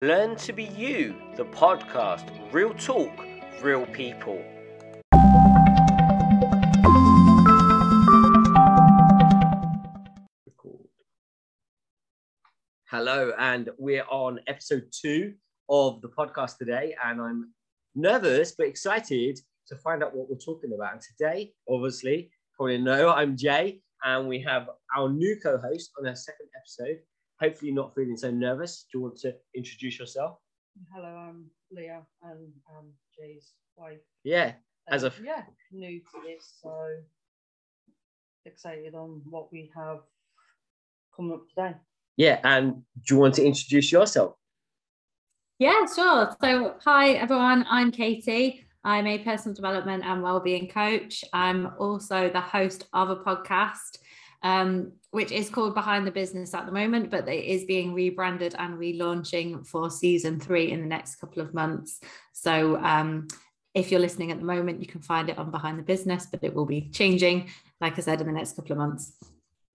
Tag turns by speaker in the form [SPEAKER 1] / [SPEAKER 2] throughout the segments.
[SPEAKER 1] Learn to be you, the podcast. Real talk, real people. Hello, and we're on episode two of the podcast today, and I'm nervous but excited to find out what we're talking about. And today, obviously, probably know I'm Jay, and we have our new co-host on our second episode. Hopefully, not feeling so nervous. Do you want to introduce yourself?
[SPEAKER 2] Hello, I'm Leah and I'm Jay's wife.
[SPEAKER 1] Yeah, as
[SPEAKER 2] Um,
[SPEAKER 1] a
[SPEAKER 2] yeah, new to this, so excited on what we have coming up today.
[SPEAKER 1] yeah. And do you want to introduce yourself?
[SPEAKER 3] Yeah, sure. So, hi everyone. I'm Katie. I'm a personal development and wellbeing coach. I'm also the host of a podcast, um, which is called Behind the Business at the moment, but it is being rebranded and relaunching for season three in the next couple of months. So, um, if you're listening at the moment, you can find it on Behind the Business, but it will be changing, like I said, in the next couple of months.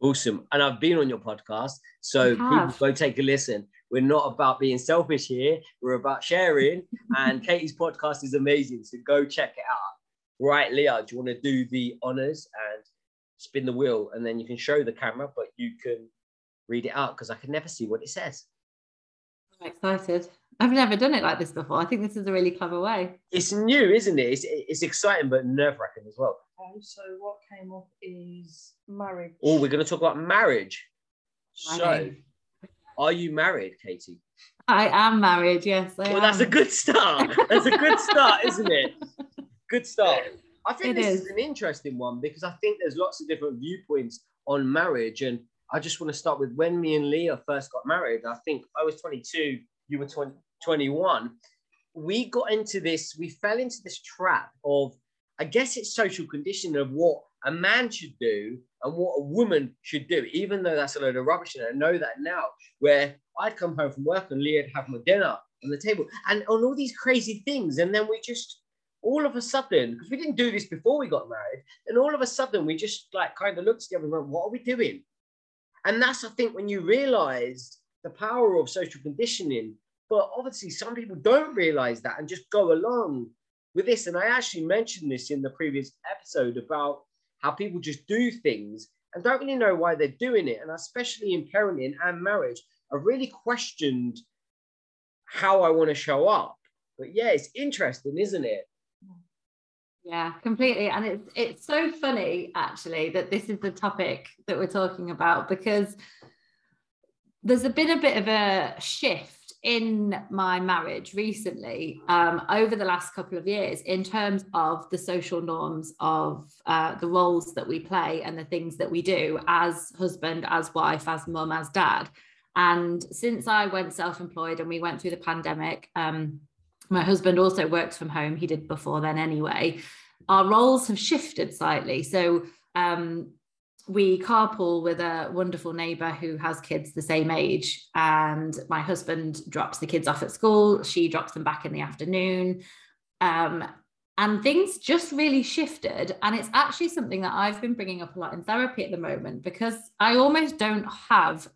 [SPEAKER 1] Awesome. And I've been on your podcast, so people go take a listen. We're not about being selfish here. We're about sharing. and Katie's podcast is amazing. So go check it out. Right, Leah, do you want to do the honors and spin the wheel? And then you can show the camera, but you can read it out because I can never see what it says.
[SPEAKER 3] I'm excited. I've never done it like this before. I think this is a really clever way.
[SPEAKER 1] It's new, isn't it? It's, it's exciting, but nerve wracking as well.
[SPEAKER 2] Okay, so what came up is marriage.
[SPEAKER 1] Oh, we're going to talk about marriage. So, are you married, Katie?
[SPEAKER 3] I am married, yes. I
[SPEAKER 1] Well, that's a good start. That's a good start, isn't it? Good start. I think
[SPEAKER 3] It
[SPEAKER 1] this is.
[SPEAKER 3] is.
[SPEAKER 1] an interesting one because I think there's lots of different viewpoints on marriage. And I just want to start with when me and Leah first got married. I think I was 22, you were 20, 21. We got into this, we fell into this trap of, I guess it's social conditioning of what a man should do and what a woman should do, even though that's a load of rubbish. And I know that now, where I'd come home from work and Leah'd have my dinner on the table and on all these crazy things. And then we just, all of a sudden, because we didn't do this before we got married, and all of a sudden we just like kind of looked together and went, what are we doing? And that's, I think, when you realize the power of social conditioning. But obviously, some people don't realize that and just go along with this. And I actually mentioned this in the previous episode about how people just do things and don't really know why they're doing it. And especially in parenting and marriage, I've really questioned how I want to show up. But yeah, it's interesting, isn't it?
[SPEAKER 3] Yeah, completely. And it's it's so funny actually that this is the topic that we're talking about because there's a been a bit of a shift in my marriage recently um, over the last couple of years in terms of the social norms of uh, the roles that we play and the things that we do as husband, as wife, as mum, as dad. And since I went self-employed and we went through the pandemic, um, my husband also works from home. He did before then anyway. Our roles have shifted slightly. So um, we carpool with a wonderful neighbor who has kids the same age. And my husband drops the kids off at school. She drops them back in the afternoon. Um, and things just really shifted. And it's actually something that I've been bringing up a lot in therapy at the moment because I almost don't have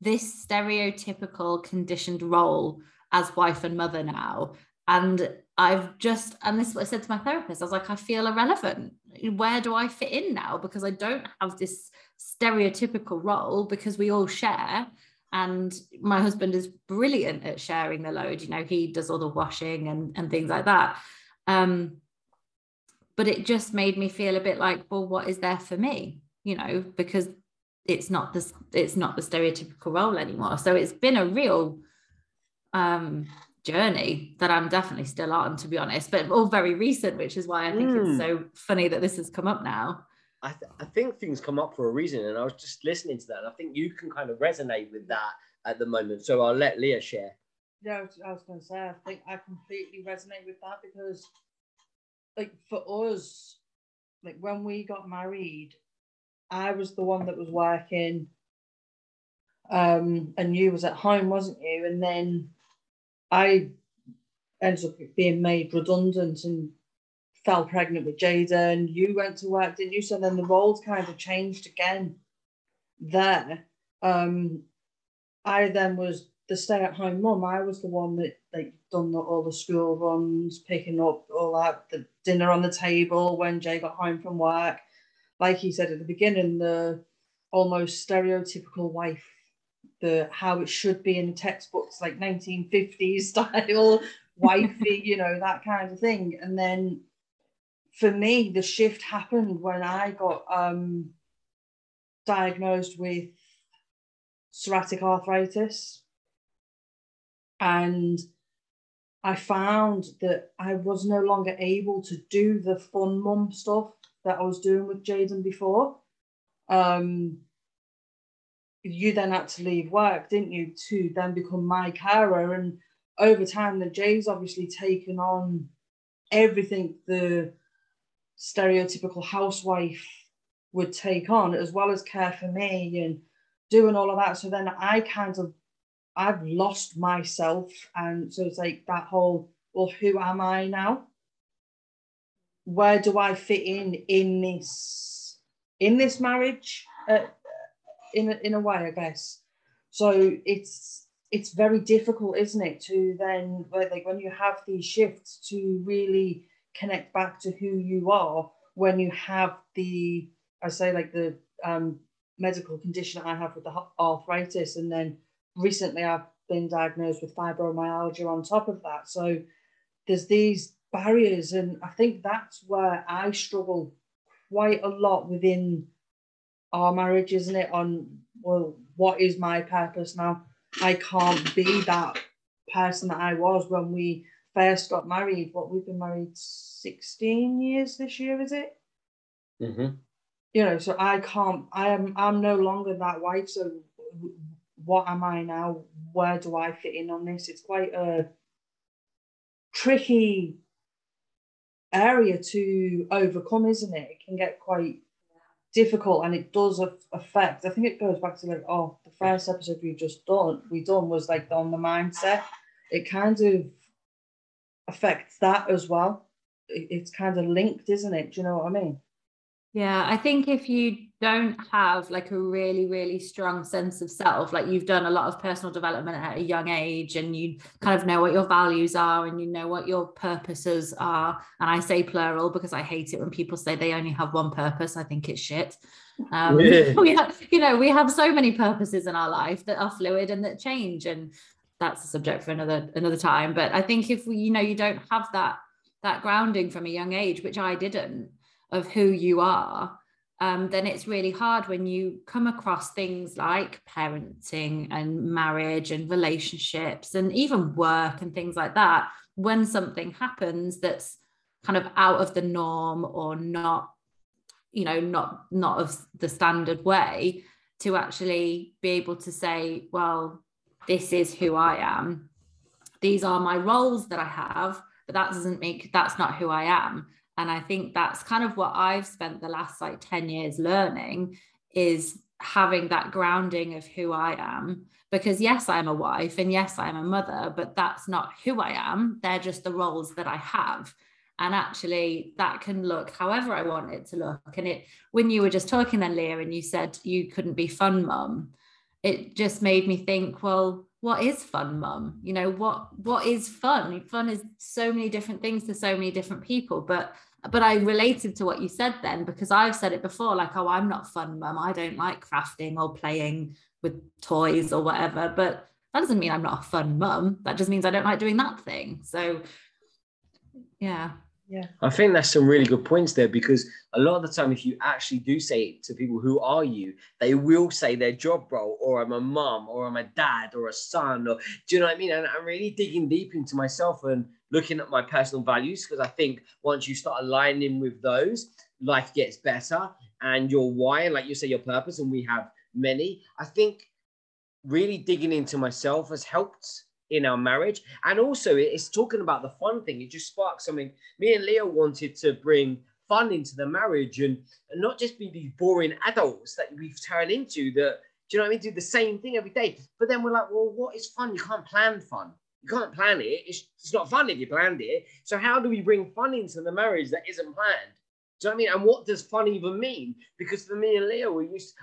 [SPEAKER 3] this stereotypical conditioned role as wife and mother now. And I've just, and this is what I said to my therapist, I was like, I feel irrelevant. Where do I fit in now? Because I don't have this stereotypical role because we all share. And my husband is brilliant at sharing the load. You know, he does all the washing and, and things like that. Um, but it just made me feel a bit like, well, what is there for me? You know, because it's not this it's not the stereotypical role anymore so it's been a real um journey that i'm definitely still on to be honest but all very recent which is why i think
[SPEAKER 1] Mm.
[SPEAKER 3] it's so funny that this has come up now
[SPEAKER 1] I, th- I think things come up for a reason, and I was just listening to that. And I think you can kind of resonate with that at the moment. So I'll let Leah share.
[SPEAKER 2] Yeah, I was, I was going to say, I think I completely resonate with that because, like, for us, like, when we got married, I was the one that was working, um, and you was at home, wasn't you? And then I ended up being made redundant and fell pregnant with Jaden, and you went to work, didn't you? So then the roles kind of changed again there. Um, I then was the stay-at-home mum, I was the one that like done the, all the school runs, picking up all that, the dinner on the table when Jay got home from work. Like he said at the beginning, the almost stereotypical wife, the how it should be in textbooks, like 1950s style wifey, you know, that kind of thing. And then for me, the shift happened when I got um, diagnosed with psoriatic arthritis. And I found that I was no longer able to do the fun mum stuff that I was doing with Jaden before. Um, you then had to leave work, didn't you, to then become my carer. And over time, the Jay's obviously taken on everything the stereotypical housewife would take on, as well as care for me and doing all of that. So then I kind of I've lost myself. And so it's like that whole, well, who am I now? Where do I fit in in this in this marriage? Uh, in a, in a way, I guess. So it's it's very difficult, isn't it, to then like when you have these shifts to really connect back to who you are when you have the I say like the um, medical condition I have with the arthritis, and then recently I've been diagnosed with fibromyalgia on top of that. So there's these barriers, and I think that's where I struggle quite a lot within our marriage, isn't it? On well, what is my purpose now? I can't be that person that I was when we first got married. What we've been married 16 years this year, is it?
[SPEAKER 1] Mm-hmm.
[SPEAKER 2] You know, so I can't, I am, I'm no longer that wife. So what am I now? Where do I fit in on this? It's quite a tricky area to overcome, isn't it? It can get quite difficult and it does affect. I think it goes back to like, oh, the first episode we just done, we done was like on the mindset. It kind of affects that as well. It's kind of linked, isn't it? Do you know what I mean?
[SPEAKER 3] Yeah, I think if you don't have like a really, really strong sense of self, like you've done a lot of personal development at a young age and you kind of know what your values are and you know what your purposes are. And I say plural because I hate it when people say they only have one purpose. I think it's shit. Um, yeah. we have, you know, we have so many purposes in our life that are fluid and that change. And that's a subject for another another time. But I think if we, you know, you don't have that that grounding from a young age, which I didn't of who you are, um, then it's really hard when you come across things like parenting and marriage and relationships and even work and things like that. When something happens that's kind of out of the norm or not, you know, not not of the standard way, to actually be able to say, well, this is who I am. These are my roles that I have, but that doesn't make that's not who I am and i think that's kind of what i've spent the last like 10 years learning is having that grounding of who i am. Because yes i'm a wife and yes i'm a mother but that's not who i am. They're just the roles that i have. And actually that can look however i want it to look. And it when you were just talking then leah and you said you couldn't be fun mum it just made me think well what is fun mum? You know what what is fun? Fun is so many different things to so many different people. But but I related to what you said then because I've said it before like, oh, I'm not fun, mum. I don't like crafting or playing with toys or whatever. But that doesn't mean I'm not a fun mum. That just means I don't like doing that thing. So, yeah.
[SPEAKER 2] Yeah.
[SPEAKER 1] I think that's some really good points there because a lot of the time, if you actually do say it to people, who are you? They will say their job role, or I'm a mum, or I'm a dad, or a son, or do you know what I mean? And I'm really digging deep into myself and looking at my personal values because I think once you start aligning with those, life gets better and your why, like you say, your purpose, and we have many. I think really digging into myself has helped in our marriage. And also, it's talking about the fun thing. It just sparked something. Me and Leah wanted to bring fun into the marriage and, and not just be these boring adults that we've turned into that, do you know what I mean? Do the same thing every day. But then we're like, well, what is fun? You can't plan fun. You can't plan it. It's, it's not fun if you planned it. So how do we bring fun into the marriage that isn't planned? Do you know what I mean? And what does fun even mean? Because for me and Leah, we used,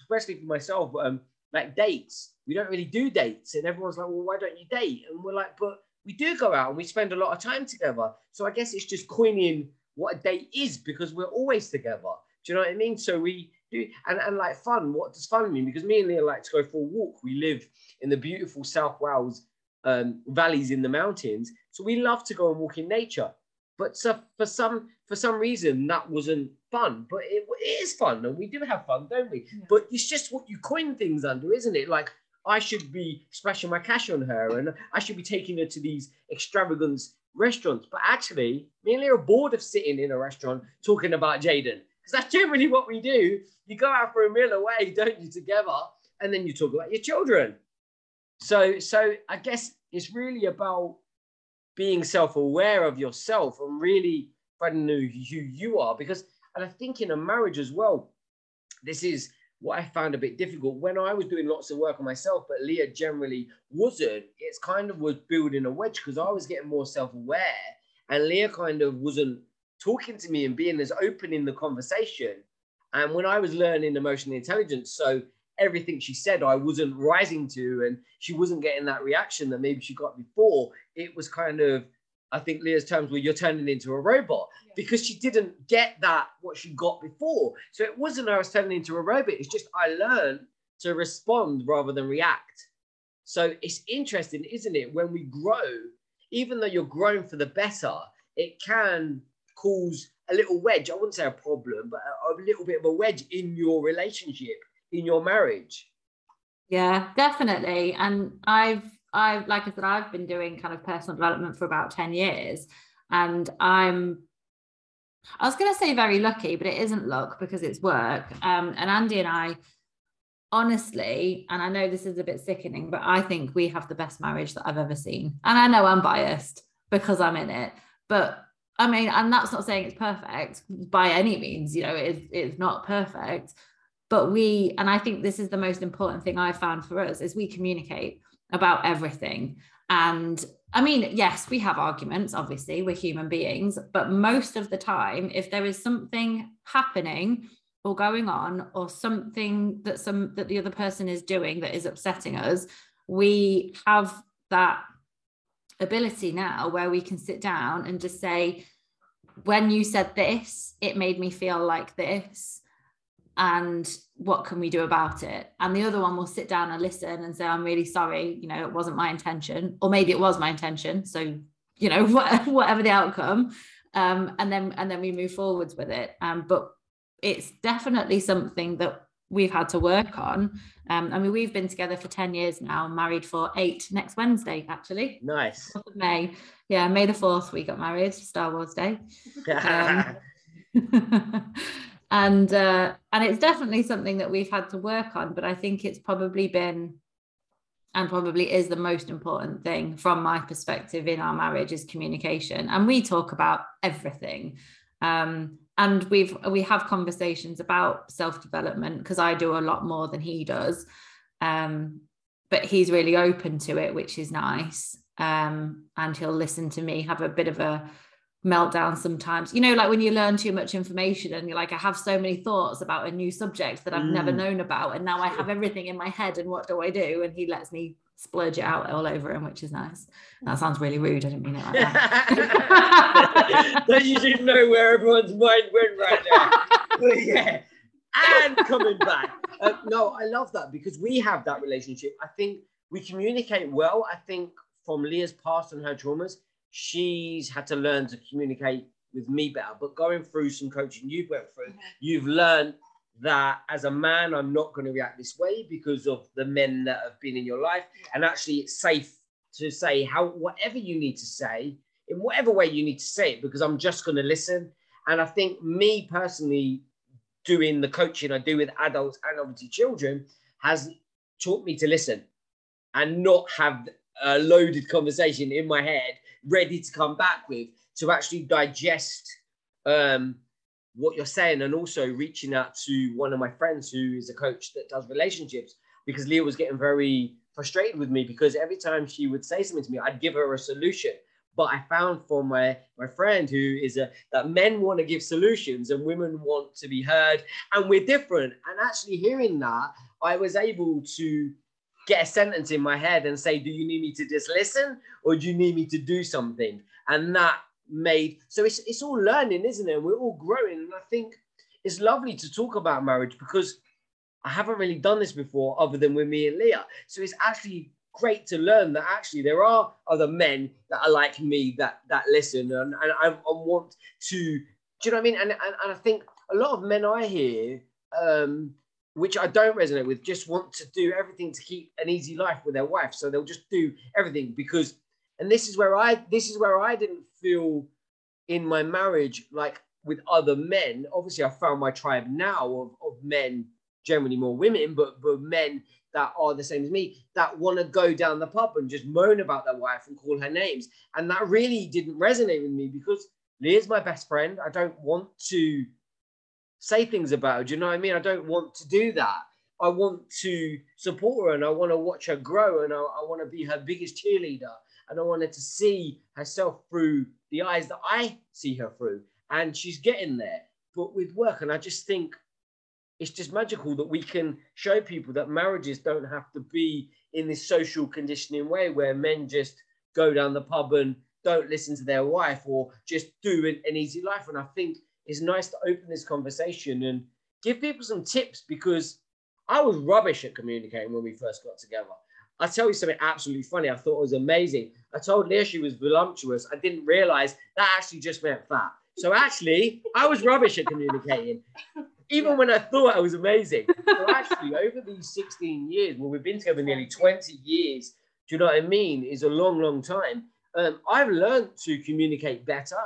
[SPEAKER 1] especially for myself, um, like dates. we don't really do dates. And everyone's like, well, why don't you date? And we're like, but we do go out and we spend a lot of time together. So I guess it's just coining what a date is because we're always together. Do you know what I mean? So we do, and, and like fun, what does fun mean? Because me and Leah like to go for a walk. We live in the beautiful South Wales um, valleys in the mountains. So we love to go and walk in nature. But so for some for some reason that wasn't fun. But it, it is fun and we do have fun, don't we? Yeah. But it's just what you coin things under, isn't it? Like I should be splashing my cash on her and I should be taking her to these extravagant restaurants. But actually, me and Leah are bored of sitting in a restaurant talking about Jaden. Because that's generally what we do. You go out for a meal away, don't you, together, and then you talk about your children. So, so I guess it's really about being self-aware of yourself and really finding who you are. Because, and I think in a marriage as well, this is what I found a bit difficult when I was doing lots of work on myself, but Leah generally wasn't. It's kind of was building a wedge because I was getting more self-aware, and Leah kind of wasn't talking to me and being as open in the conversation. And when I was learning emotional intelligence, so everything she said I wasn't rising to, and she wasn't getting that reaction that maybe she got before. It was kind of, I think Leah's terms were you're turning into a robot yeah. because she didn't get that what she got before. So it wasn't I was turning into a robot. It's just I learned to respond rather than react. So it's interesting, isn't it? When we grow, even though you're growing for the better, it can cause a little wedge. I wouldn't say a problem, but a, a little bit of a wedge in your relationship in your marriage.
[SPEAKER 3] Yeah, definitely. And I've I've like I said, I've been doing kind of personal development for about 10 years. And I'm I was gonna say very lucky, but it isn't luck because it's work. Um, and Andy and I honestly, and I know this is a bit sickening, but I think we have the best marriage that I've ever seen. And I know I'm biased because I'm in it, but I mean, and that's not saying it's perfect by any means, you know, it's it's not perfect, but we and i think this is the most important thing i found for us is we communicate about everything. And i mean yes we have arguments obviously we're human beings but most of the time if there is something happening or going on or something that some that the other person is doing that is upsetting us we have that ability now where we can sit down and just say when you said this it made me feel like this and what can we do about it? And the other one will sit down and listen and say i'm really sorry you know it wasn't my intention or maybe it was my intention so you know whatever the outcome um, and then and then we move forwards with it. Um, but it's definitely something that we've had to work on. Um, i mean we've been together for 10 years now married for eight next wednesday actually.
[SPEAKER 1] Nice.
[SPEAKER 3] May. Yeah may the 4th we got married star wars day. Um, and uh, and it's definitely something that we've had to work on but i think it's probably been and probably is the most important thing from my perspective in our marriage is communication. And we talk about everything. Um, and we've we have conversations about self-development because i do a lot more than he does. Um, but he's really open to it which is nice. Um, and he'll listen to me have a bit of a meltdown sometimes. You know like when you learn too much information and you're like i have so many thoughts about a new subject that i've mm. never known about and now i have everything in my head and what do i do? And he lets me splurge it out all over him which is nice. That sounds really rude. I didn't mean it like
[SPEAKER 1] that. That you didn't know where everyone's mind went right now but yeah and coming back. Uh, no i love that because we have that relationship. I think we communicate well i think from leah's past and her traumas she's had to learn to communicate with me better. But going through some coaching you've went through, mm-hmm. you've learned that as a man, I'm not going to react this way because of the men that have been in your life. And actually, it's safe to say how whatever you need to say in whatever way you need to say it because I'm just going to listen. And I think me personally doing the coaching I do with adults and obviously children has taught me to listen and not have a loaded conversation in my head ready to come back with to actually digest um, what you're saying and also reaching out to one of my friends who is a coach that does relationships because Leah was getting very frustrated with me because every time she would say something to me, I'd give her a solution. But I found from my, my friend who is a that men want to give solutions and women want to be heard, and we're different. And actually hearing that, I was able to get a sentence in my head and say, Do you need me to just listen or do you need me to do something? And that made so it's it's all learning, isn't it? We're all growing. And I think it's lovely to talk about marriage because I haven't really done this before other than with me and Leah. So it's actually great to learn that actually there are other men that are like me that that listen and, and I, I want to do you know what I mean? And, and, and I think a lot of men I hear um, which I don't resonate with, just want to do everything to keep an easy life with their wife. So they'll just do everything because, and this is where I, this is where I didn't feel in my marriage like with other men. Obviously, I found my tribe now of, of men, generally more women, but but men that are the same as me that want to go down the pub and just moan about their wife and call her names. And that really didn't resonate with me because Leah's my best friend. I don't want to say things about her. Do you know what I mean? I don't want to do that. I want to support her and I want to watch her grow and I, I want to be her biggest cheerleader and I wanted to see herself through the eyes that I see her through. And she's getting there, but with work. And I just think it's just magical that we can show people that marriages don't have to be in this social conditioning way where men just go down the pub and don't listen to their wife or just do an, an easy life. And I think it's nice to open this conversation and give people some tips because I was rubbish at communicating when we first got together. I tell you something absolutely funny. I thought it was amazing. I told Leah she was voluptuous. I didn't realize that actually just meant fat. So actually, I was rubbish at communicating, even when I thought I was amazing. So actually, over these 16 years, well, we've been together nearly 20 years. Do you know what I mean? Is a long, long time. Um, I've learned to communicate better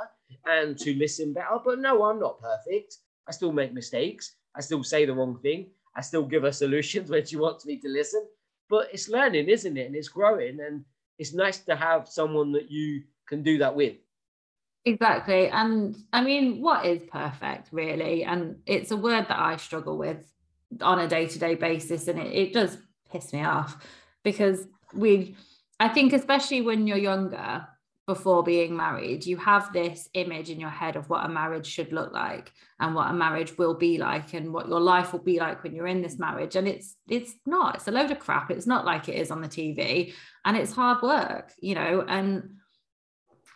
[SPEAKER 1] and to listen better. But no, I'm not perfect. I still make mistakes. I still say the wrong thing. I still give her solutions when she wants me to listen. But it's learning, isn't it? And it's growing. And it's nice to have someone that you can do that with.
[SPEAKER 3] Exactly. And I mean, what is perfect, really? And it's a word that I struggle with on a day to day basis. And it, it does piss me off because we, I think, especially when you're younger, before being married, you have this image in your head of what a marriage should look like and what a marriage will be like and what your life will be like when you're in this marriage. And it's it's not, it's a load of crap. It's not like it is on the TV and it's hard work, you know. And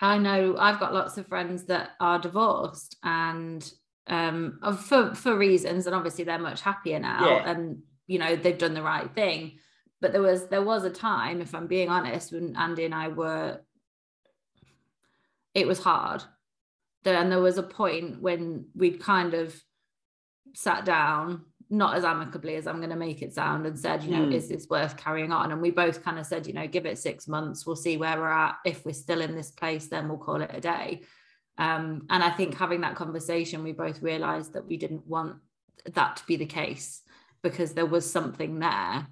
[SPEAKER 3] I know I've got lots of friends that are divorced and um for for reasons and obviously they're much happier now yeah. and you know they've done the right thing but there was there was a time if i'm being honest when andy and i were it was hard. And there was a point when we'd kind of sat down, not as amicably as I'm going to make it sound, and said, you know, mm. is this worth carrying on? And we both kind of said, you know, give it six months, we'll see where we're at. If we're still in this place, then we'll call it a day. Um, and I think having that conversation, we both realized that we didn't want that to be the case because there was something there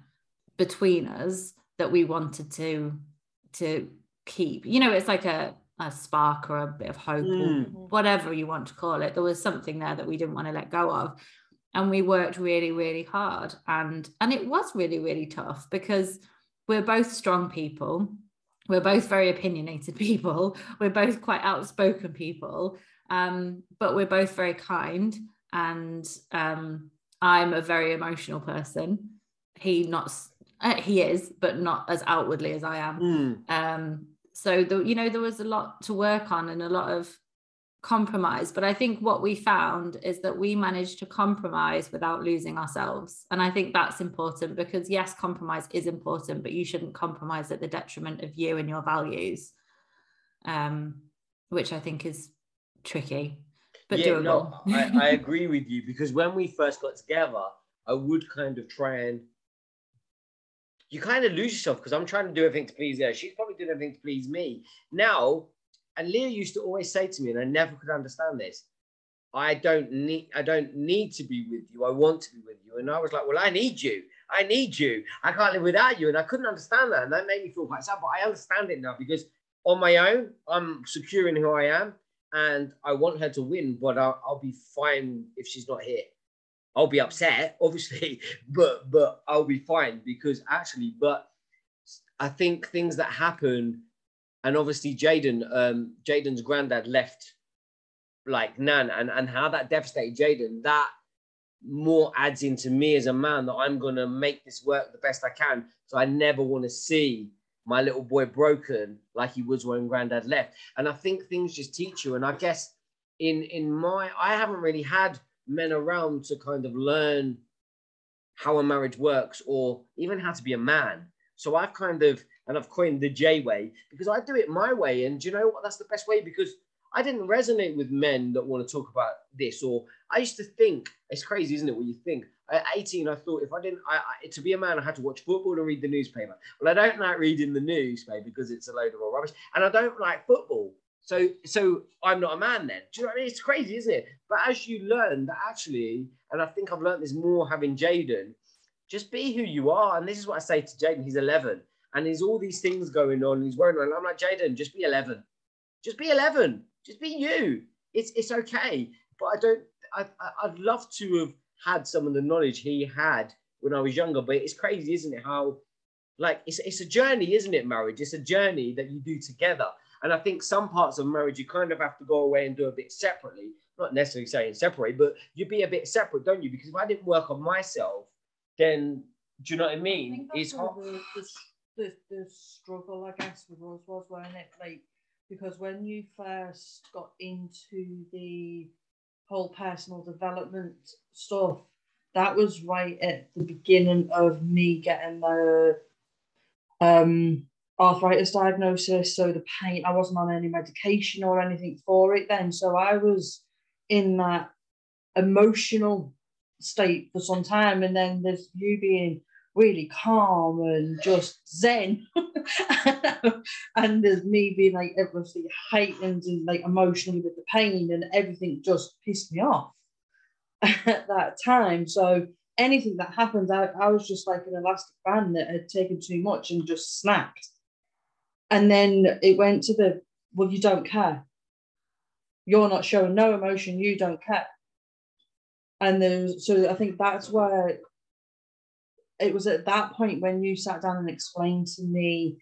[SPEAKER 3] between us that we wanted to to keep. You know, it's like a a spark or a bit of hope mm. or whatever you want to call it there was something there that we didn't want to let go of. And we worked really really hard. And and it was really really tough because we're both strong people. We're both very opinionated people. We're both quite outspoken people. Um, but we're both very kind. And um, i'm a very emotional person. He not uh, he is but not as outwardly as i am. Mm. um, so the, you know there was a lot to work on and a lot of compromise but i think what we found is that we managed to compromise without losing ourselves and i think that's important because yes compromise is important but you shouldn't compromise at the detriment of you and your values um, which i think is tricky but yeah, doable.
[SPEAKER 1] no I, I agree with you because when we first got together i would kind of try and you kind of lose yourself because I'm trying to do everything to please her. She's probably doing everything to please me. Now, and Leah used to always say to me, and I never could understand this, I don't need I don't need to be with you. I want to be with you. And I was like, Well, I need you. I need you. I can't live without you. And I couldn't understand that. And that made me feel quite sad. But I understand it now because on my own, I'm secure in who I am and I want her to win, but I'll, I'll be fine if she's not here. I'll be upset, obviously, but but I'll be fine because actually, but I think things that happen, and obviously Jaden, um, Jaden's granddad left like Nan, and and how that devastated Jaden. That more adds into me as a man that I'm gonna make this work the best I can. So I never want to see my little boy broken like he was when granddad left. And I think things just teach you. And I guess in in my I haven't really had men around to kind of learn how a marriage works or even how to be a man. So I've kind of and I've coined the J way because I do it my way. And do you know what? That's the best way because I didn't resonate with men that want to talk about this. Or I used to think it's crazy, isn't it? What you think. At 18, I thought if I didn't, I, I, to be a man, I had to watch football and read the newspaper. Well, I don't like reading the newspaper because it's a load of rubbish, and I don't like football. So, so I'm not a man then. Do you know what I mean? It's crazy, isn't it? But as you learn that actually, and I think I've learned this more having Jaden, just be who you are. And this is what I say to Jaden. He's 11, and there's all these things going on. He's worrying. I'm like Jaden, just be 11. Just be 11. Just be you. It's it's okay. But I don't. I, I I'd love to have had some of the knowledge he had when I was younger. But it's crazy, isn't it? How like it's it's a journey, isn't it? Marriage. It's a journey that you do together. And I think some parts of marriage you kind of have to go away and do a bit separately. Not necessarily saying separate, but you be a bit separate, don't you? Because if I didn't work on myself, then do you know what I mean?
[SPEAKER 2] I it's hard. The, the, the, struggle, I guess, with us was, when it? Like, because when you first got into the whole personal development stuff, that was right at the beginning of me getting the um arthritis diagnosis. So the pain, I wasn't on any medication or anything for it then. So I was in that emotional state for some time. And then there's you being really calm and just zen. and there's me being like everything heightened and like emotionally with the pain and everything just pissed me off at that time. So anything that happened, I, I was just like an elastic band that had taken too much and just snapped. And then it went to the, well, you don't care. You're not showing no emotion, you don't care. And there's, so I think that's where it was at that point when you sat down and explained to me,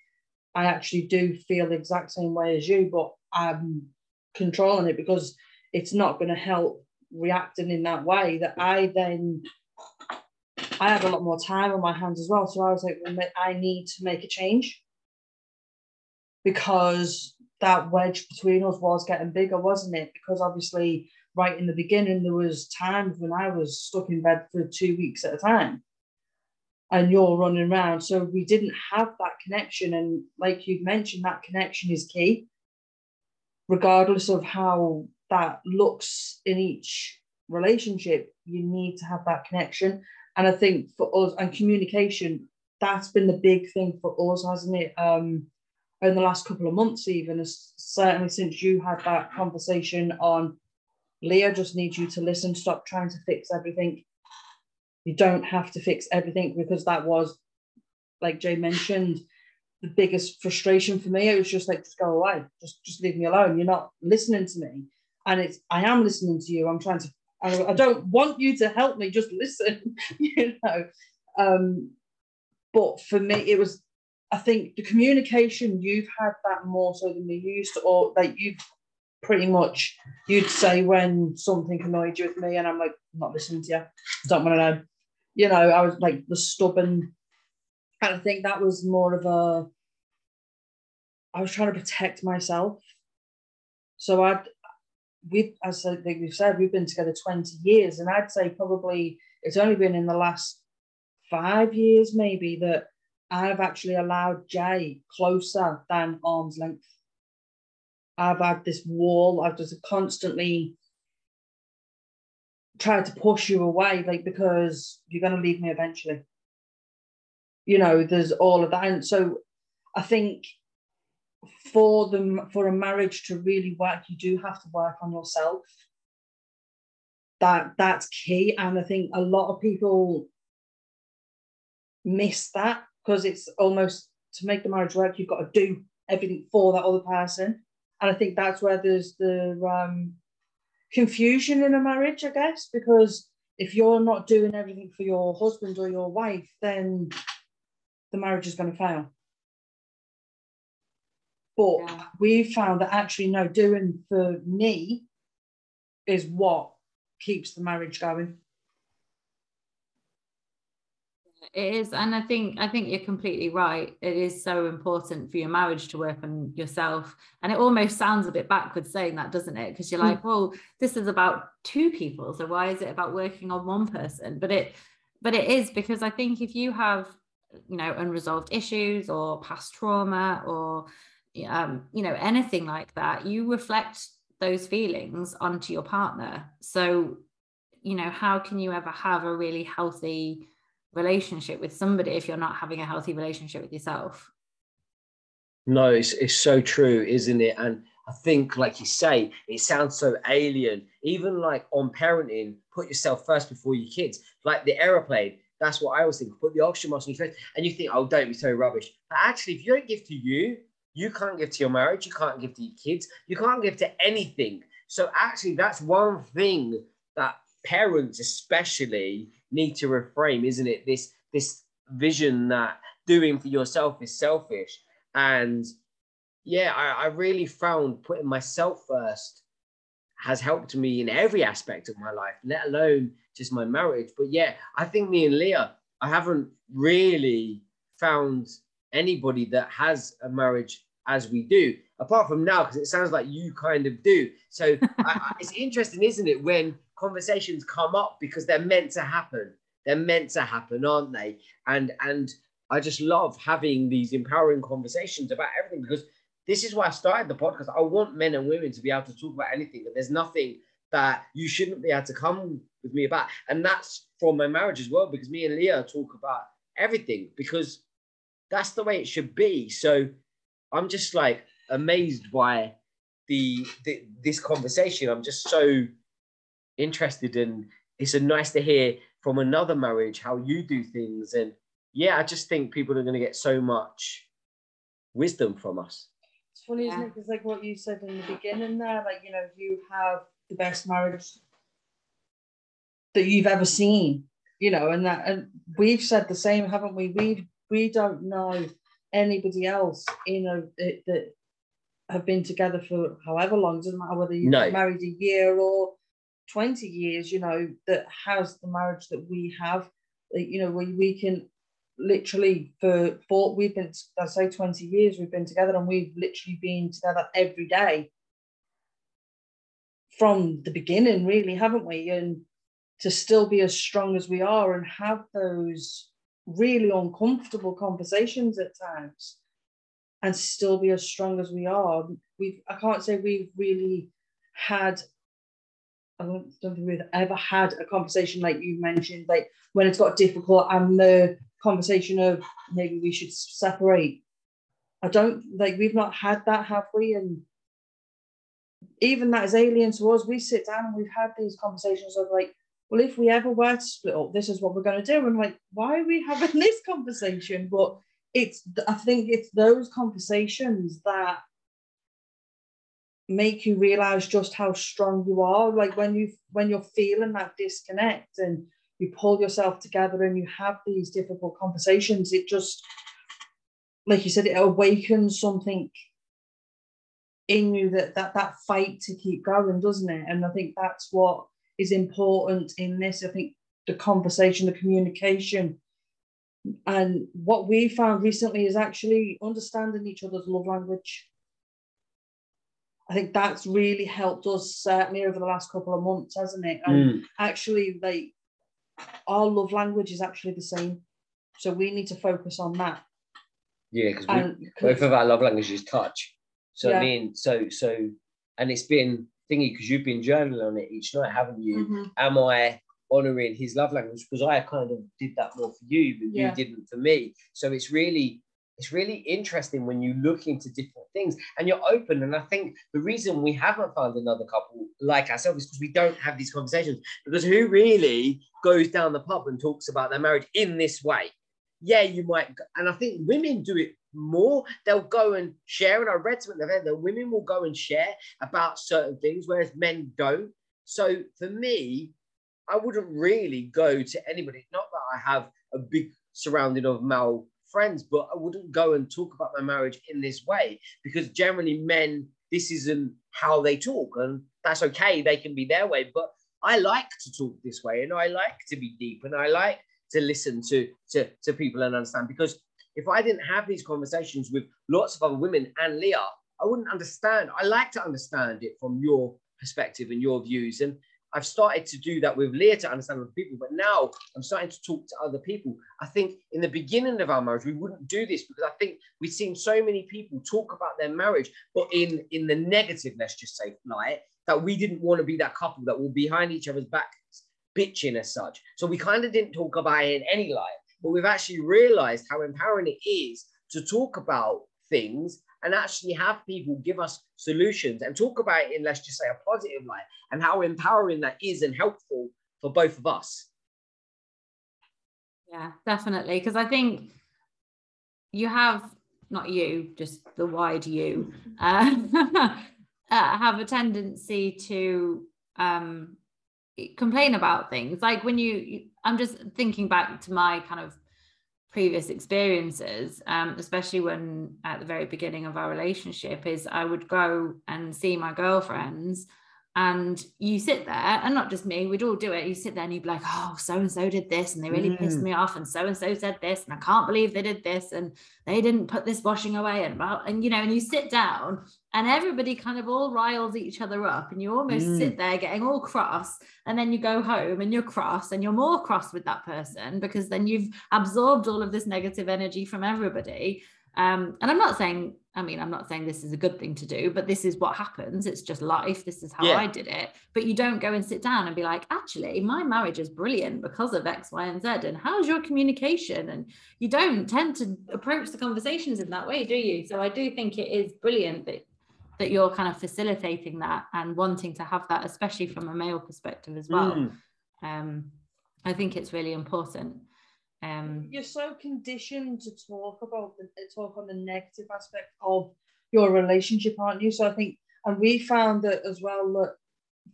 [SPEAKER 2] I actually do feel the exact same way as you, but I'm controlling it because it's not going to help reacting in that way that I then I had a lot more time on my hands as well. So I was like, I need to make a change because that wedge between us was getting bigger, wasn't it? Because obviously, right in the beginning, there was times when I was stuck in bed for two weeks at a time, and you're running around. So we didn't have that connection, and like you've mentioned, that connection is key, regardless of how that looks in each relationship. You need to have that connection, and I think for us and communication, that's been the big thing for us, hasn't it? Um, in the last couple of months, even certainly since you had that conversation on Leah just needs you to listen, stop trying to fix everything. You don't have to fix everything because that was, like Jay mentioned, the biggest frustration for me. It was just like, just go away, just just leave me alone. You're not listening to me, and it's I am listening to you. I'm trying to. I don't want you to help me. Just listen, you know. Um, but for me, it was I think the communication you've had that more so than we used to, or like you've pretty much you'd say when something annoyed you with me, and I'm like, I'm not listening to you, don't want to know. You know, I was like the stubborn, and I think that was more of a. I was trying to protect myself, so I'd we as like we've said, we've been together 20 years, and I'd say probably it's only been in the last five years maybe that I've actually allowed Jay closer than arm's length. I've had this wall, I've just constantly tried to push you away, like because you're gonna leave me eventually. You know, there's all of that. And so I think for them for a marriage to really work, you do have to work on yourself. That that's key. And I think a lot of people miss that because it's almost to make the marriage work, you've got to do everything for that other person. And I think that's where there's the um, confusion in a marriage, I guess, because if you're not doing everything for your husband or your wife, then the marriage is going to fail. But yeah. we found that actually, no, doing for me is what keeps the marriage going.
[SPEAKER 3] It is, and I think I think you're completely right. It is so important for your marriage to work on yourself, and it almost sounds a bit backwards saying that, doesn't it? Because you're like, well, this is about two people, so why is it about working on one person? But it, but it is because I think if you have, you know, unresolved issues or past trauma or, um, you know, anything like that, you reflect those feelings onto your partner. So, you know, how can you ever have a really healthy relationship with somebody if you're not having a healthy relationship with yourself.
[SPEAKER 1] No, it's, it's so true, isn't it? And I think, like you say, it sounds so alien. Even like on parenting, put yourself first before your kids. Like the aeroplane, that's what I always think. Put the oxygen mask on your face, and you think, oh, don't be so rubbish. But actually, if you don't give to you, you can't give to your marriage, you can't give to your kids, you can't give to anything. So actually, that's one thing that parents, especially, need to reframe, isn't it? This this vision that doing for yourself is selfish. And yeah, I, I really found putting myself first has helped me in every aspect of my life, let alone just my marriage. But yeah, I think me and Leah, I haven't really found anybody that has a marriage as we do, apart from now, because it sounds like you kind of do. So I, it's interesting, isn't it, when conversations come up because they're meant to happen. They're meant to happen, aren't they? And and I just love having these empowering conversations about everything because this is why I started the podcast. I want men and women to be able to talk about anything, and there's nothing that you shouldn't be able to come with me about. And that's from my marriage as well, because me and Leah talk about everything because that's the way it should be. So I'm just like amazed by the, the this conversation. I'm just so interested in. It's a nice to hear from another marriage how you do things. And yeah i just think people are going to get so much wisdom from us.
[SPEAKER 2] It's funny yeah. isn't it? Because like what you said in the beginning there like you know you have the best marriage that you've ever seen you know and that and we've said the same haven't we? We we don't know anybody else you know that, that have been together for however long doesn't matter whether you've no. married a year or 20 years, you know, that has the marriage that we have, you know, we, we can literally for for we've been I say 20 years we've been together and we've literally been together every day from the beginning, really, haven't we? And to still be as strong as we are and have those really uncomfortable conversations at times and still be as strong as we are. We've I can't say we've really had I don't, think we've ever had a conversation like you mentioned, like when it's got difficult and the conversation of maybe we should separate. I don't like we've not had that, have we? And even that is alien to us. We sit down and we've had these conversations of like, well, if we ever were to split up, this is what we're going to do. And like, why are we having this conversation? But it's, I think it's those conversations that make you realize just how strong you are. Like when you when you're feeling that disconnect and you pull yourself together and you have these difficult conversations it just like you said it awakens something in you that that that fight to keep going doesn't it? And i think that's what is important in this. I think the conversation the communication and what we found recently is actually understanding each other's love language I think that's really helped us certainly over the last couple of months, hasn't it? And mm. actually, like our love language is actually the same, so we need to focus on that.
[SPEAKER 1] Yeah, because both of our love languages is touch. So yeah. I mean, so so, and it's been thingy because you've been journaling on it each night, haven't you? Mm-hmm. Am I honoring his love language because I kind of did that more for you, but yeah. you didn't for me. So it's really it's really interesting when you look into different things and you're open. And I think the reason we haven't found another couple like ourselves is because we don't have these conversations. Because who really goes down the pub and talks about their marriage in this way? Yeah, you might. And I think women do it more. They'll go and share. And I read something that women will go and share about certain things, whereas men don't. So for me, I wouldn't really go to anybody. Not that I have a big surrounding of male friends, but I wouldn't go and talk about my marriage in this way because generally men, this isn't how they talk, and that's okay. They can be their way, but I like to talk this way, and I like to be deep, and I like to listen to, to, to people and understand. Because if I didn't have these conversations with lots of other women and Leah, I wouldn't understand. I like to understand it from your perspective and your views. And I've started to do that with Leah to understand other people, but now I'm starting to talk to other people. I think in the beginning of our marriage, we wouldn't do this because I think we've seen so many people talk about their marriage, but in in the negative, let's just say, light, that we didn't want to be that couple that were behind each other's backs, bitching as such. So we kind of didn't talk about it in any light, but we've actually realized how empowering it is to talk about things and actually have people give us solutions and talk about it in, let's just say, a positive light and how empowering that is and helpful for both of us.
[SPEAKER 3] Yeah, definitely. Because I think you have, not you, just the wide you, uh, uh, have a tendency to um, complain about things. Like when you, I'm just thinking back to my kind of previous experiences, um, especially when at the very beginning of our relationship, is I would go and see my girlfriends and you sit there and not just me we'd all do it you sit there and you'd be like oh so and so did this and they really mm. pissed me off and so and so said this and i can't believe they did this and they didn't put this washing away and well and you know and you sit down and everybody kind of all riles each other up and you almost mm. sit there getting all cross and then you go home and you're cross and you're more cross with that person because then you've absorbed all of this negative energy from everybody um, and I'm not saying, I mean, I'm not saying this is a good thing to do, but this is what happens. It's just life. This is how yeah. I did it. But you don't go and sit down and be like, actually, my marriage is brilliant because of X, Y, and Z. And how's your communication? And you don't tend to approach the conversations in that way, do you? So I do think it is brilliant that that you're kind of facilitating that and wanting to have that, especially from a male perspective as well. Mm. Um, I think it's really important. Um,
[SPEAKER 2] You're so conditioned to talk about the talk on the negative aspect of your relationship, aren't you? So I think, and we found that as well. That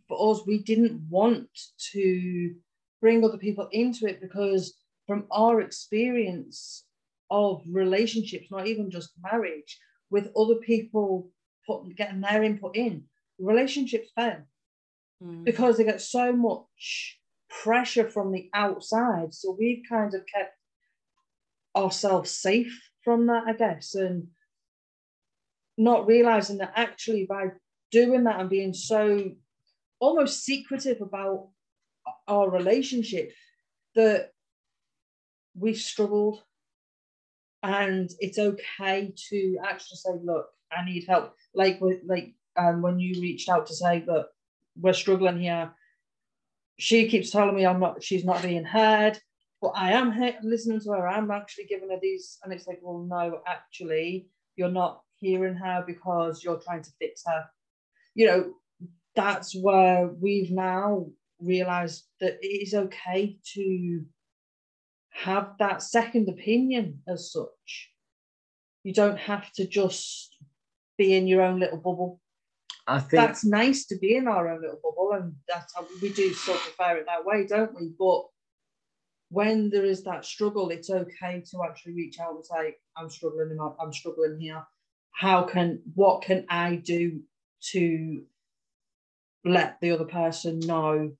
[SPEAKER 2] for us, we didn't want to bring other people into it because, from our experience of relationships, not even just marriage, with other people put, getting their input in, relationships fail mm. because they get so much pressure from the outside. So we've kind of kept ourselves safe from that, I guess, and not realizing that actually by doing that and being so almost secretive about our relationship that we've struggled and it's okay to actually say look i need help like like um, when you reached out to say that we're struggling here she keeps telling me I'm not, she's not being heard, but I am listening to her. I'm actually giving her these, and it's like, well, no, actually, you're not hearing her because you're trying to fix her. You know, that's where we've now realized that it is okay to have that second opinion as such. You don't have to just be in your own little bubble. I think that's nice to be in our own little bubble, and that's how we do sort of prefer it that way, don't we? But when there is that struggle, it's okay to actually reach out and say, "I'm struggling. I'm struggling here. How can what can I do to let the other person know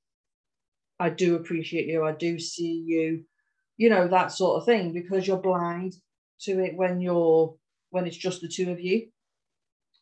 [SPEAKER 2] I do appreciate you. I do see you. You know that sort of thing because you're blind to it when you're when it's just the two of you.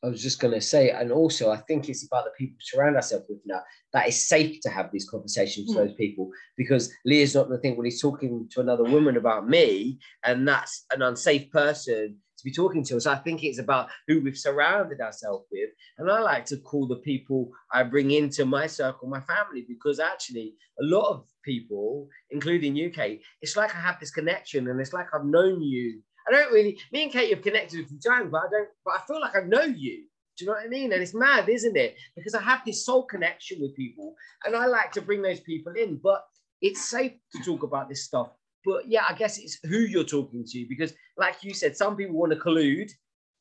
[SPEAKER 1] I was just going to say, and also I think it's about the people we surround ourselves with now that it's safe to have these conversations with mm. those people because Leah's not going to think, well, he's talking to another woman about me, and that's an unsafe person to be talking to. So I think it's about who we've surrounded ourselves with. And I like to call the people I bring into my circle my family because actually a lot of people, including you Kate, it's like I have this connection and it's like I've known you I don't really. Me and Kate have connected a few times, but I don't. But I feel like I know you. Do you know what I mean? And it's mad, isn't it? Because I have this soul connection with people, and I like to bring those people in. But it's safe to talk about this stuff. But yeah, I guess it's who you're talking to because, like you said, some people want to collude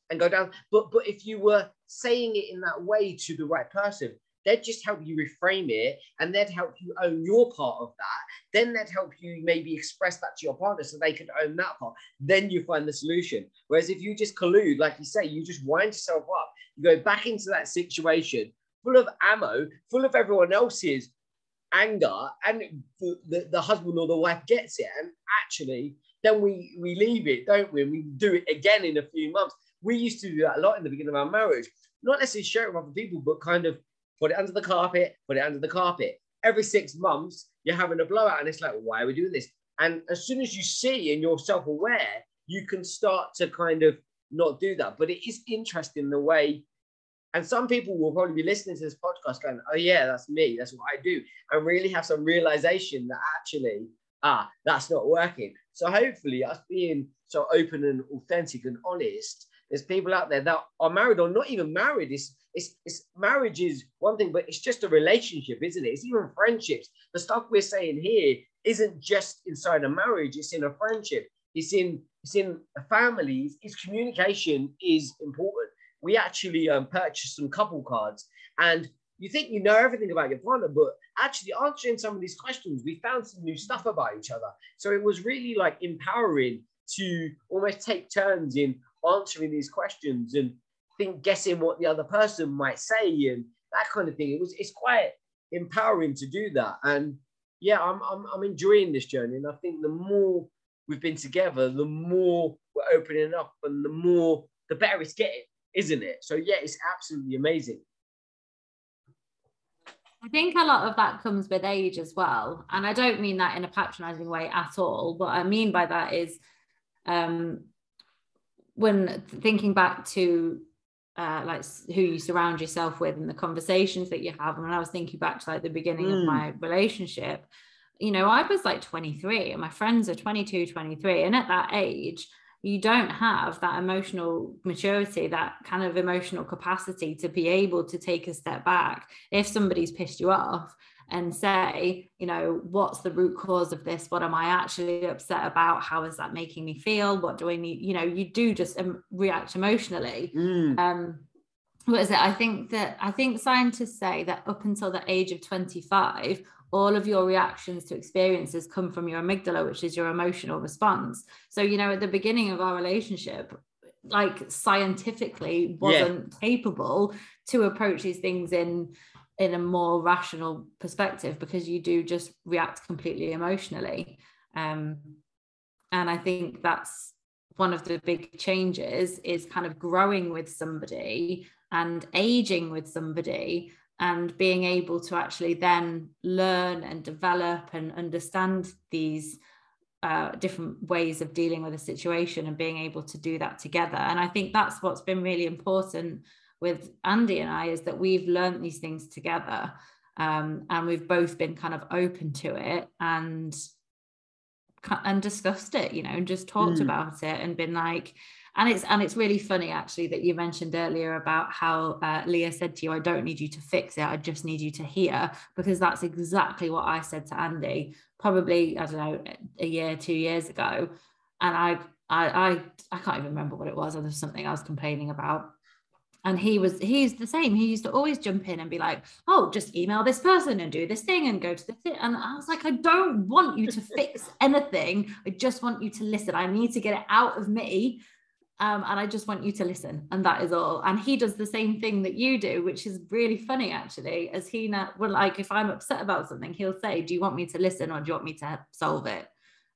[SPEAKER 1] and go down. But but if you were saying it in that way to the right person, they'd just help you reframe it and they'd help you own your part of that. Then they'd help you maybe express that to your partner so they could own that part. Then you find the solution. Whereas if you just collude, like you say, you just wind yourself up, you go back into that situation full of ammo, full of everyone else's anger and the, the, husband or the wife gets it and actually then we we leave it don't we and we do it again in a few months we used to do that a lot in the beginning of our marriage not necessarily share it with other people but kind of put it under the carpet put it under the carpet every six months you're having a blowout and it's like why are we doing this and as soon as you see and you're self-aware you can start to kind of not do that but it is interesting the way and some people will probably be listening to this podcast going, oh, yeah, that's me. That's what I do. And really have some realization that actually, ah, that's not working. So hopefully, us being so open and authentic and honest, there's people out there that are married or not even married. It's, it's, it's marriage is one thing, but it's just a relationship, isn't it? It's even friendships. The stuff we're saying here isn't just inside a marriage, it's in a friendship, it's in it's in families, it's communication is important we actually um, purchased some couple cards. And you think you know everything about your partner, but actually answering some of these questions, we found some new stuff about each other. So it was really like empowering to almost take turns in answering these questions and think guessing what the other person might say and that kind of thing. It was it's quite empowering to do that. And yeah, I'm I'm, I'm enjoying this journey. And I think the more we've been together, the more we're opening up and the more the better it's getting isn't it? So yeah, it's absolutely amazing.
[SPEAKER 3] I think a lot of that comes with age as well. And I don't mean that in a patronizing way at all. What I mean by that is um, when thinking back to uh, like who you surround yourself with and the conversations that you have. And when I was thinking back to like the beginning mm. of my relationship, you know, I was like 23 and my friends are 22, 23. And at that age, you don't have that emotional maturity, that kind of emotional capacity to be able to take a step back if somebody's pissed you off and say, you know, what's the root cause of this? What am I actually upset about? How is that making me feel? What do I need? You know, you do just um, react emotionally. Mm. Um, what is it? I think that I think scientists say that up until the age of 25, all of your reactions to experiences come from your amygdala, which is your emotional response. So, you know, at the beginning of our relationship, like scientifically wasn't yeah. capable to approach these things in in a more rational perspective because you do just react completely emotionally um, and i think that's one of the big changes is kind of growing with somebody and aging with somebody and being able to actually then learn and develop and understand these uh, different ways of dealing with a situation and being able to do that together. And I think that's what's been really important with Andy and I is that we've learned these things together. Um, and we've both been kind of open to it and and discussed it, you know, and just talked mm. about it and been like, and it's and it's really funny actually that you mentioned earlier about how uh, Leah said to you, "I don't need you to fix it. I just need you to hear," because that's exactly what I said to Andy. Probably I don't know a year, two years ago, and I I I, I can't even remember what it was. Or there's something I was complaining about. And he was, he's the same. He used to always jump in and be like, oh, just email this person and do this thing and go to the thing. And I was like, I don't want you to fix anything. I just want you to listen. I need to get it out of me um, and I just want you to listen, and that is all. And he does the same thing that you do, which is really funny actually. As he now, well, like if I'm upset about something, he'll say, "Do you want me to listen, or do you want me to solve it?"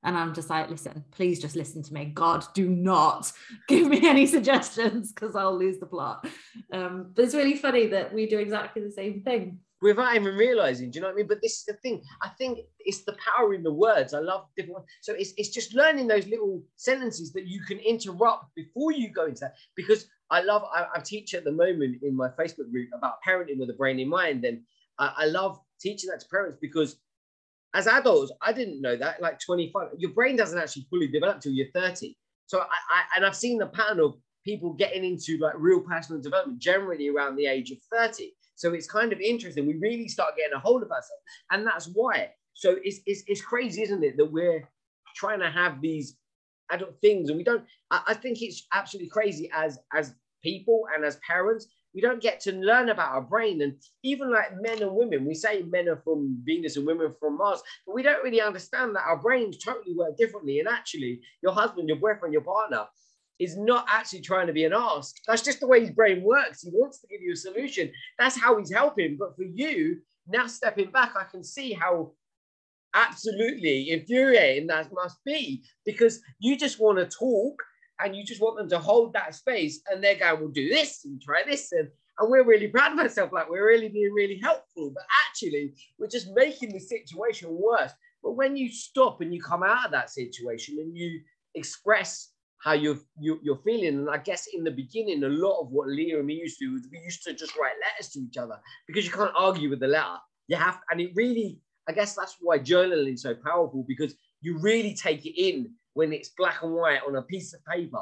[SPEAKER 3] And I'm just like, "Listen, please just listen to me. God, do not give me any suggestions because I'll lose the plot." Um, but it's really funny that we do exactly the same thing
[SPEAKER 1] without even realizing. Do you know what I mean? But this is the thing. I think it's the power in the words. I love different. So it's, it's just learning those little sentences that you can interrupt before you go into that. Because I love, I, I teach at the moment in my Facebook group about parenting with a brain in mind. And I, I love teaching that to parents because as adults, I didn't know that. Like 25, your brain doesn't actually fully develop till you're 30. So I, I and I've seen the pattern of people getting into like real personal development generally around the age of 30 so it's kind of interesting. We really start getting a hold of ourselves. And that's why. So it's, it's, it's crazy, isn't it, that we're trying to have these adult things and we don't, I, I think it's absolutely crazy as, as people and as parents, we don't get to learn about our brain. And even like men and women, we say men are from Venus and women from Mars, but we don't really understand that our brains totally work differently. And actually, your husband, your boyfriend, your partner is not actually trying to be an ass. That's just the way his brain works. He wants to give you a solution. That's how he's helping. But for you, now stepping back, I can see how absolutely infuriating that must be because you just want to talk and you just want them to hold that space and they're going, we'll do this and try this. And, and we're really proud of ourselves, like we're really being really helpful. But actually, we're just making the situation worse. But when you stop and you come out of that situation and you express how you're, you, you're feeling, and I guess in the beginning, a lot of what Leah and me used to do was we used to just write letters to each other because you can't argue with the letter. You have, and it really, I guess that's why journaling is so powerful because you really take it in when it's black and white on a piece of paper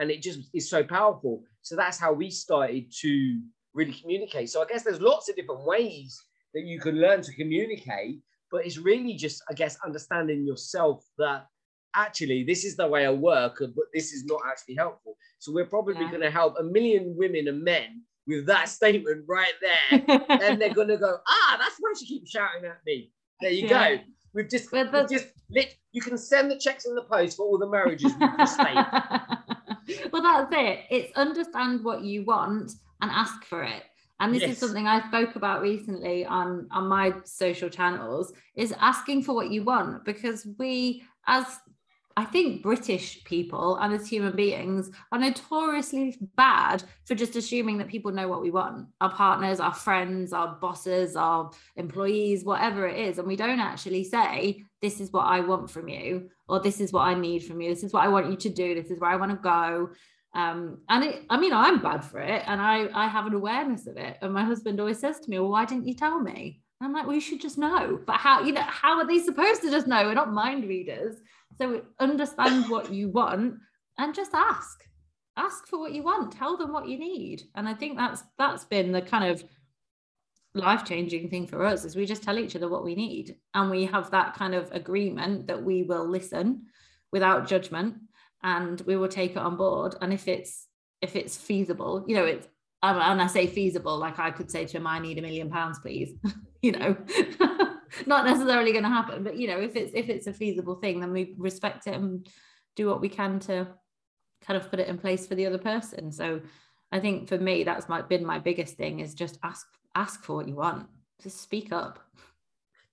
[SPEAKER 1] and it just is so powerful. So that's how we started to really communicate. So I guess there's lots of different ways that you can learn to communicate, but it's really just, I guess, understanding yourself that actually this is the way I work, but this is not actually helpful. So we're probably yeah. going to help a million women and men with that statement right there. and they're going to go, ah, that's why she keeps shouting at me. There you yeah. go. We've just, we've just lit, you can send the checks in the post for all the marriages we've just made.
[SPEAKER 3] well, that's it. It's understand what you want and ask for it. And this yes. is something I spoke about recently on, on my social channels is asking for what you want because we as I think British people and as human beings are notoriously bad for just assuming that people know what we want our partners, our friends, our bosses, our employees, whatever it is. And we don't actually say, This is what I want from you, or this is what I need from you, this is what I want you to do, this is where I want to go. Um, and it, I mean, I'm bad for it and I, I have an awareness of it. And my husband always says to me, Well, why didn't you tell me? I'm like, well, you should just know. But how, you know, how are they supposed to just know? We're not mind readers. So understand what you want and just ask. Ask for what you want. Tell them what you need. And I think that's that's been the kind of life-changing thing for us is we just tell each other what we need. And we have that kind of agreement that we will listen without judgment and we will take it on board. And if it's if it's feasible, you know, it's and I say feasible, like I could say to him, I need a million pounds, please. you know, not necessarily going to happen but you know if it's if it's a feasible thing then we respect it and do what we can to kind of put it in place for the other person. So i think for me that's my been my biggest thing is just ask ask for what you want. Just speak up.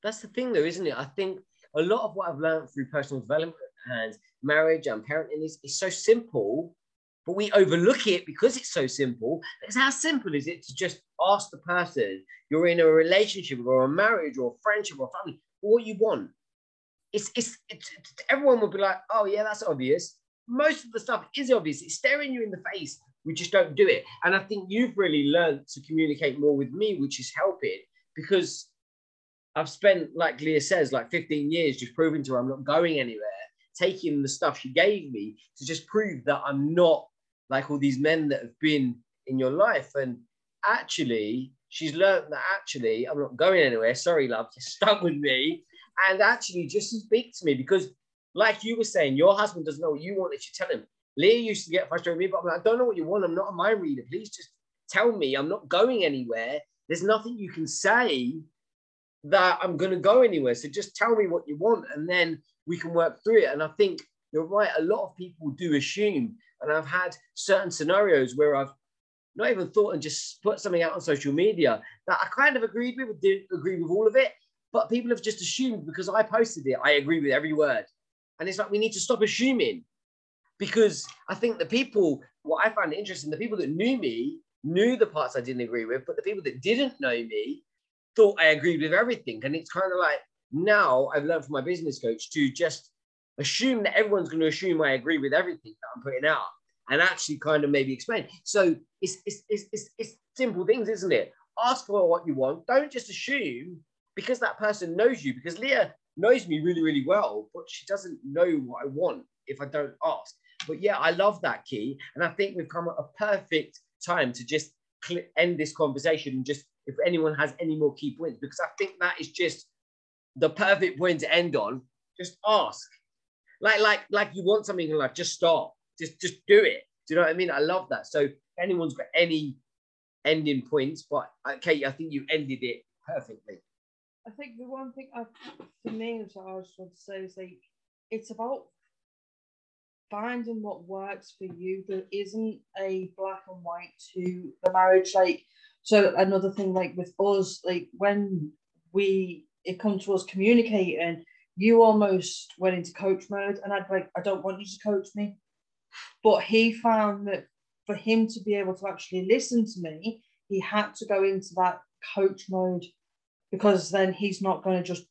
[SPEAKER 1] That's the thing though isn't it? I think a lot of what i've learned through personal development and marriage and parenting is, is so simple but we overlook it because it's so simple. It's how simple is it to just ask the person you're in a relationship or a marriage or a friendship or family what you want? It's, it's, it's everyone will be like, oh yeah, that's obvious. Most of the stuff is obvious. It's staring you in the face. We just don't do it. And I think you've really learned to communicate more with me, which is helping because I've spent, like Leah says, like 15 years just proving to her I'm not going anywhere, taking the stuff she gave me to just prove that I'm not like all these men that have been in your life. And actually, she's learned that actually, I'm not going anywhere. Sorry, love, just stuck with me. And actually, just speak to me because, like you were saying, your husband doesn't know what you want that you tell him. Leah used to get frustrated with me, but I'm like, I don't know what you want. I'm not a mind reader. Please just tell me. I'm not going anywhere. There's nothing you can say that I'm going to go anywhere. So just tell me what you want and then we can work through it. And I think you're right. A lot of people do assume and I've had certain scenarios where I've not even thought and just put something out on social media that I kind of agreed with, didn't agree with all of it, but people have just assumed because I posted it, I agree with every word. And it's like we need to stop assuming because I think the people, what I found interesting, the people that knew me knew the parts I didn't agree with, but the people that didn't know me thought I agreed with everything. And it's kind of like now I've learned from my business coach to just assume that everyone's going to assume I agree with everything that I'm putting out and actually kind of maybe explain. So it's, it's, it's, it's, it's simple things, isn't it? Ask for what you want. Don't just assume because that person knows you, because Leah knows me really, really well, but she doesn't know what I want if I don't ask. But yeah, I love that key. And I think we've come at a perfect time to just end this conversation and just, if anyone has any more key points, because I think that is just the perfect point to end on. Just ask like like like you want something in life, just start. Just just do it. Do you know what I mean? I love that. So anyone's got any ending points, but uh, Kate, I think you ended it perfectly.
[SPEAKER 2] I think the one thing I, for me, I just want to say is like it's about finding what works for you. There isn't a black and white to the marriage. Like So another thing, like with us, like when we it comes to us communicating, you almost went into coach mode, and I'd be like, I don't want you to coach me. But he found that for him to be able to actually listen to me, he had to go into that coach mode because then he's not going to just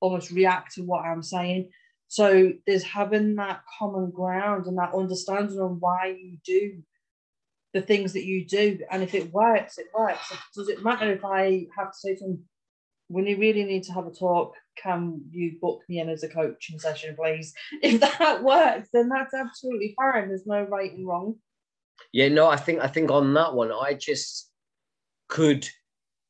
[SPEAKER 2] almost react to what I'm saying. So there's having that common ground and that understanding on why you do the things that you do. And if it works, it works. Does it matter if I have to say to him, when you really need to have a talk, can you book me in as a coaching session, please? If that works, then that's absolutely fine. There's no right and wrong.
[SPEAKER 1] Yeah, no, I think I think on that one, I just could,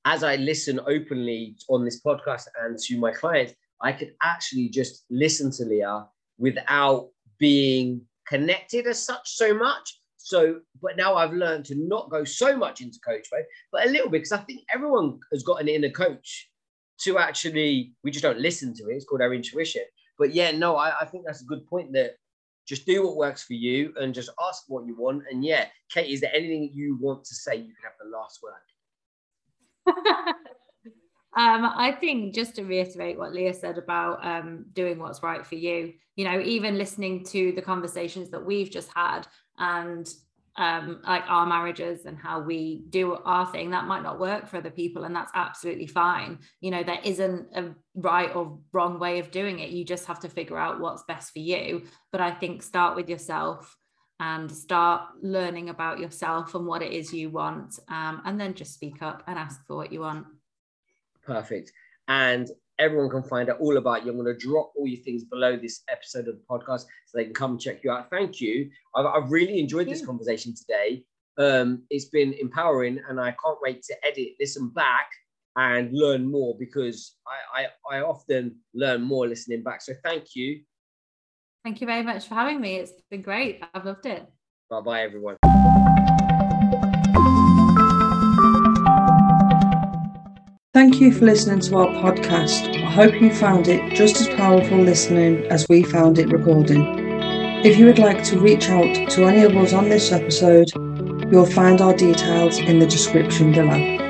[SPEAKER 1] as I listen openly on this podcast and to my clients, I could actually just listen to Leah without being connected as such so much. So, but now I've learned to not go so much into coach mode, but a little bit because I think everyone has got an inner coach to actually, we just don't listen to it. It's called our intuition. But yeah, no, I, I think that's a good point that just do what works for you and just ask what you want. And yeah, Kate, is there anything you want to say? You can have the last word.
[SPEAKER 3] Um, I think just to reiterate what Leah said about um, doing what's right for you, you know, even listening to the conversations that we've just had and um, like our marriages and how we do our thing, that might not work for other people, and that's absolutely fine. You know, there isn't a right or wrong way of doing it. You just have to figure out what's best for you. But I think start with yourself and start learning about yourself and what it is you want, um, and then just speak up and ask for what you want.
[SPEAKER 1] Perfect. And everyone can find out all about you. I'm going to drop all your things below this episode of the podcast so they can come check you out. Thank you. I've, I've really enjoyed this conversation today. Um, it's been empowering, and I can't wait to edit, listen back, and learn more because I, I, I often learn more listening back. So thank you.
[SPEAKER 3] Thank you very much for having me. It's been great. I've loved it.
[SPEAKER 1] Bye bye, everyone.
[SPEAKER 2] Thank you for listening to our podcast. I hope you found it just as powerful listening as we found it recording. If you would like to reach out to any of us on this episode, you'll find our details in the description below.